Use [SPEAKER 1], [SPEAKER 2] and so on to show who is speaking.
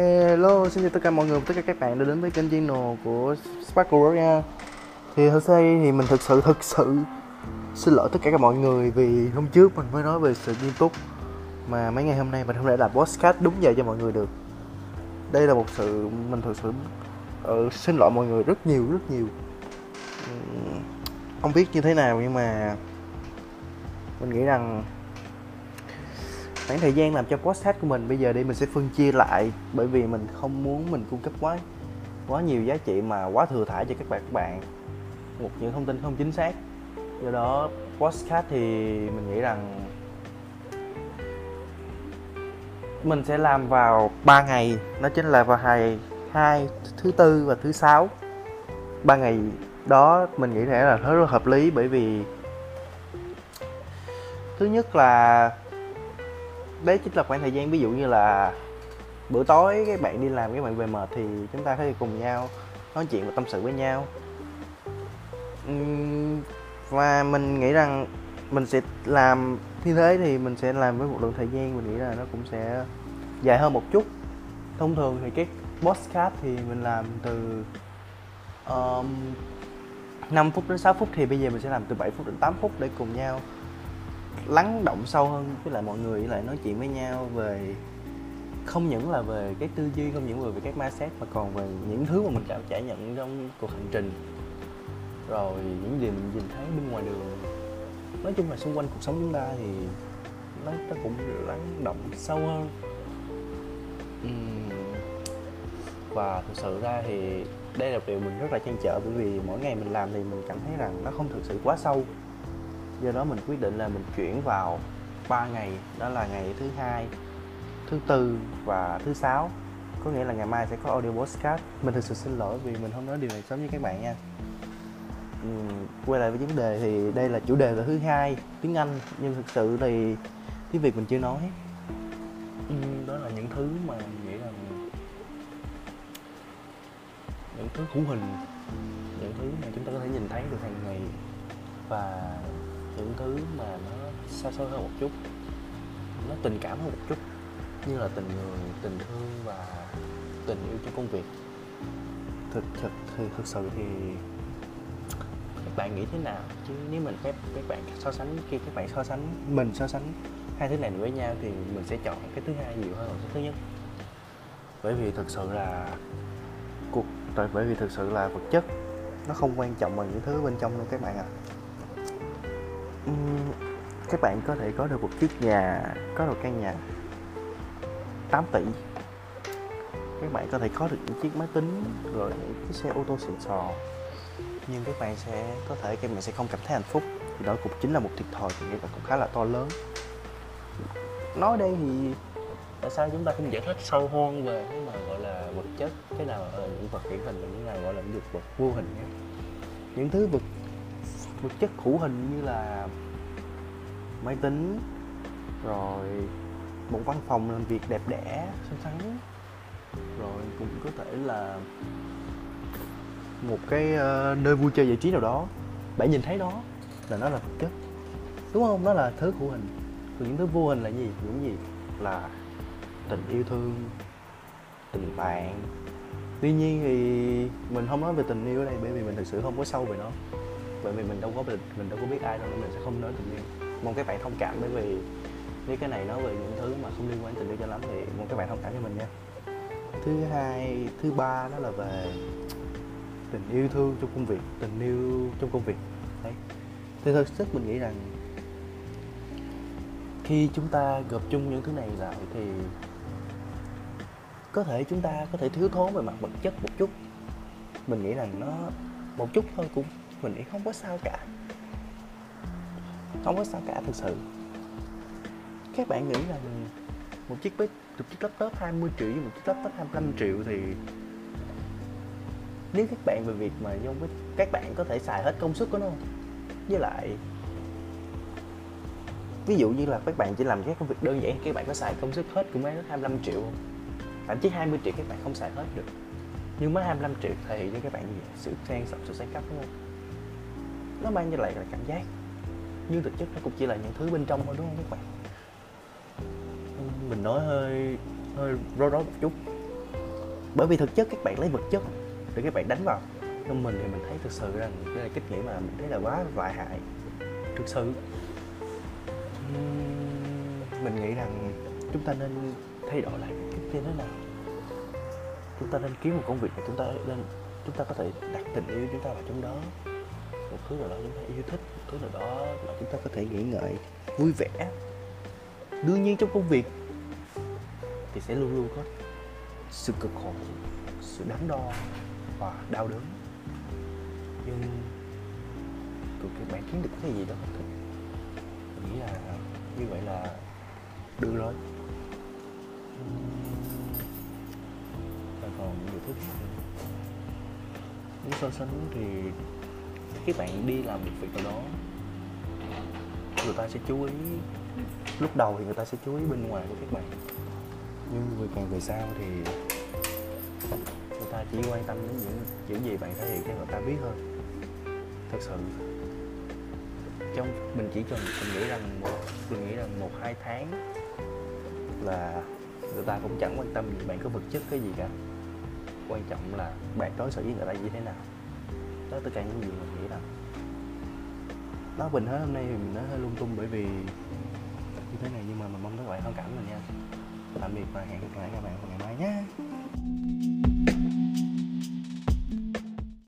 [SPEAKER 1] Hello, xin chào tất cả mọi người, tất cả các bạn đã đến với kênh channel của Sparkle Rock nha. Thì hôm nay thì mình thực sự thực sự xin lỗi tất cả các mọi người vì hôm trước mình mới nói về sự nghiêm túc Mà mấy ngày hôm nay mình không thể làm podcast đúng giờ cho mọi người được. Đây là một sự mình thực sự uh, xin lỗi mọi người rất nhiều rất nhiều. Không biết như thế nào nhưng mà mình nghĩ rằng khoảng thời gian làm cho podcast của mình. Bây giờ đi, mình sẽ phân chia lại, bởi vì mình không muốn mình cung cấp quá quá nhiều giá trị mà quá thừa thải cho các bạn các bạn. Một những thông tin không chính xác. Do đó, podcast thì mình nghĩ rằng mình sẽ làm vào 3 ngày. Nó chính là vào ngày hai, thứ tư và thứ sáu. Ba ngày đó mình nghĩ sẽ là rất là hợp lý, bởi vì thứ nhất là đấy chính là khoảng thời gian ví dụ như là bữa tối các bạn đi làm các bạn về mệt thì chúng ta có thể cùng nhau nói chuyện và tâm sự với nhau. Và mình nghĩ rằng mình sẽ làm như thế thì mình sẽ làm với một lượng thời gian mình nghĩ là nó cũng sẽ dài hơn một chút. Thông thường thì cái podcast thì mình làm từ um, 5 phút đến 6 phút thì bây giờ mình sẽ làm từ 7 phút đến 8 phút để cùng nhau lắng động sâu hơn với lại mọi người lại nói chuyện với nhau về không những là về cái tư duy không những về các mindset mà còn về những thứ mà mình đã trải nhận trong cuộc hành trình. Rồi những gì mình nhìn thấy bên ngoài đường. Nói chung là xung quanh cuộc sống chúng ta thì nó, nó cũng lắng động sâu hơn. Và thực sự ra thì đây là điều mình rất là chăn trở bởi vì mỗi ngày mình làm thì mình cảm thấy rằng nó không thực sự quá sâu do đó mình quyết định là mình chuyển vào 3 ngày, đó là ngày thứ hai, thứ tư và thứ sáu. Có nghĩa là ngày mai sẽ có audio podcast. Mình thực sự xin lỗi vì mình không nói điều này sớm với các bạn nha. Quay lại với vấn đề thì đây là chủ đề là thứ hai, tiếng anh. Nhưng thực sự thì tiếng việt mình chưa nói. Đó là những thứ mà mình nghĩ là những thứ hữu hình. Những thứ mà chúng ta có thể nhìn thấy được hàng ngày. Và thứ mà nó xa xôi hơn một chút. Nó tình cảm hơn một chút, như là tình người, tình thương và tình yêu trong công việc. Thực thực, thì thực sự thì các bạn nghĩ thế nào? Chứ nếu mình các các bạn so sánh, khi các bạn so sánh, mình so sánh hai thứ này với nhau thì mình sẽ chọn cái thứ hai nhiều hơn là cái thứ nhất. Bởi vì thực sự là cuộc, tại, bởi vì thực sự là vật chất nó không quan trọng bằng những thứ bên trong đâu các bạn ạ. à. Ừ, các bạn có thể có được một chiếc nhà, có được căn nhà 8 tỷ. Các bạn có thể có được những chiếc máy tính, rồi những chiếc xe ô tô xịn sò. Nhưng các bạn sẽ, có thể các bạn sẽ không cảm thấy hạnh phúc. Thì đó cũng chính là một thiệt thòi thì các bạn, cũng khá là to lớn. Nói đây thì tại sao chúng ta không giải thích sâu hơn về cái mà gọi là vật chất? Cái nào là những vật hiển hình và những nào gọi là những vật vô hình nhé? Những thứ vật vật chất hữu hình như là máy tính, rồi một văn phòng làm việc đẹp đẽ, xinh xắn. Rồi cũng có thể là một cái ờ, nơi vui chơi giải trí nào đó. Bạn nhìn thấy đó là nó là vật chất, đúng không? Nó là thứ hữu hình. Còn những thứ vô hình là gì? Những gì là tình yêu thương, tình bạn. Tuy nhiên thì mình không nói về tình yêu ở đây bởi vì mình thực sự không có sâu về nó bởi vì mình đâu có mình đâu có biết ai đâu, nên mình sẽ không nói tình yêu. Mong các bạn thông cảm bởi vì nếu cái này nói về những thứ mà không liên quan đến tình yêu cho lắm thì mong các bạn thông cảm cho mình nha. Thứ hai, thứ ba đó là về tình yêu thương trong công việc, tình yêu trong công việc. Đấy. Thì thực chất mình nghĩ rằng khi chúng ta gộp chung những thứ này lại thì có thể chúng ta có thể thiếu thốn về mặt vật chất một chút. Mình nghĩ rằng nó một chút thôi cũng mình nghĩ không có sao cả không có sao cả thực sự các bạn nghĩ là một chiếc bếp một chiếc laptop 20 triệu với một chiếc laptop 25 triệu thì nếu các bạn về việc mà dùng với các bạn có thể xài hết công suất của nó không? với lại, ví dụ như là các bạn chỉ làm các công việc đơn giản, các bạn có xài công suất hết của máy 25 triệu không? thậm chí 20 triệu các bạn không xài hết được nhưng mới 25 triệu thể hiện cho các bạn gì sự sang sọc sự sáng cấp đúng không nó mang cho lại là cảm giác. Nhưng thực chất nó cũng chỉ là những thứ bên trong thôi đúng không các bạn mình nói hơi hơi rối rối một chút. Bởi vì thực chất các bạn lấy vật chất để các bạn đánh vào. Trong mình thì mình thấy thực sự rằng đây là cách nghĩ mà mình thấy là quá lại hại. Thực sự. Mình nghĩ rằng chúng ta nên thay đổi lại cách như thế nào chúng ta nên kiếm một công việc mà chúng ta nên chúng ta có thể đặt tình yêu chúng ta vào trong đó một thứ nào đó chúng ta yêu thích, một thứ nào đó mà chúng ta có thể nghĩ ngợi vui vẻ. Đương nhiên trong công việc thì sẽ luôn luôn có sự cực khổ, sự đắn đo và đau đớn. Nhưng cực kỳ bạn kiếm được cái gì đó mình thích. Mình nghĩ là như vậy là được rồi. Và còn nhiều thứ khác nếu so sánh thì các bạn đi làm một việc nào đó, người ta sẽ chú ý. Lúc đầu thì người ta sẽ chú ý bên ngoài của các bạn. Nhưng người càng về sau thì người ta chỉ quan tâm đến những những gì bạn thể hiện cho người ta biết hơn thật sự, trong, mình chỉ cần, mình nghĩ rằng một, mình nghĩ rằng một, hai tháng là người ta cũng chẳng quan tâm gì bạn có vật chất cái gì cả. Quan trọng là bạn đối xử với người ta như thế nào đó tất cả những gì mình nghĩ rằng nó bình hết hôm nay thì mình nó hơi lung tung bởi vì như thế này nhưng mà mình mong các bạn thông cảm mình nha. Tạm biệt và hẹn gặp lại các bạn vào ngày mai nhé.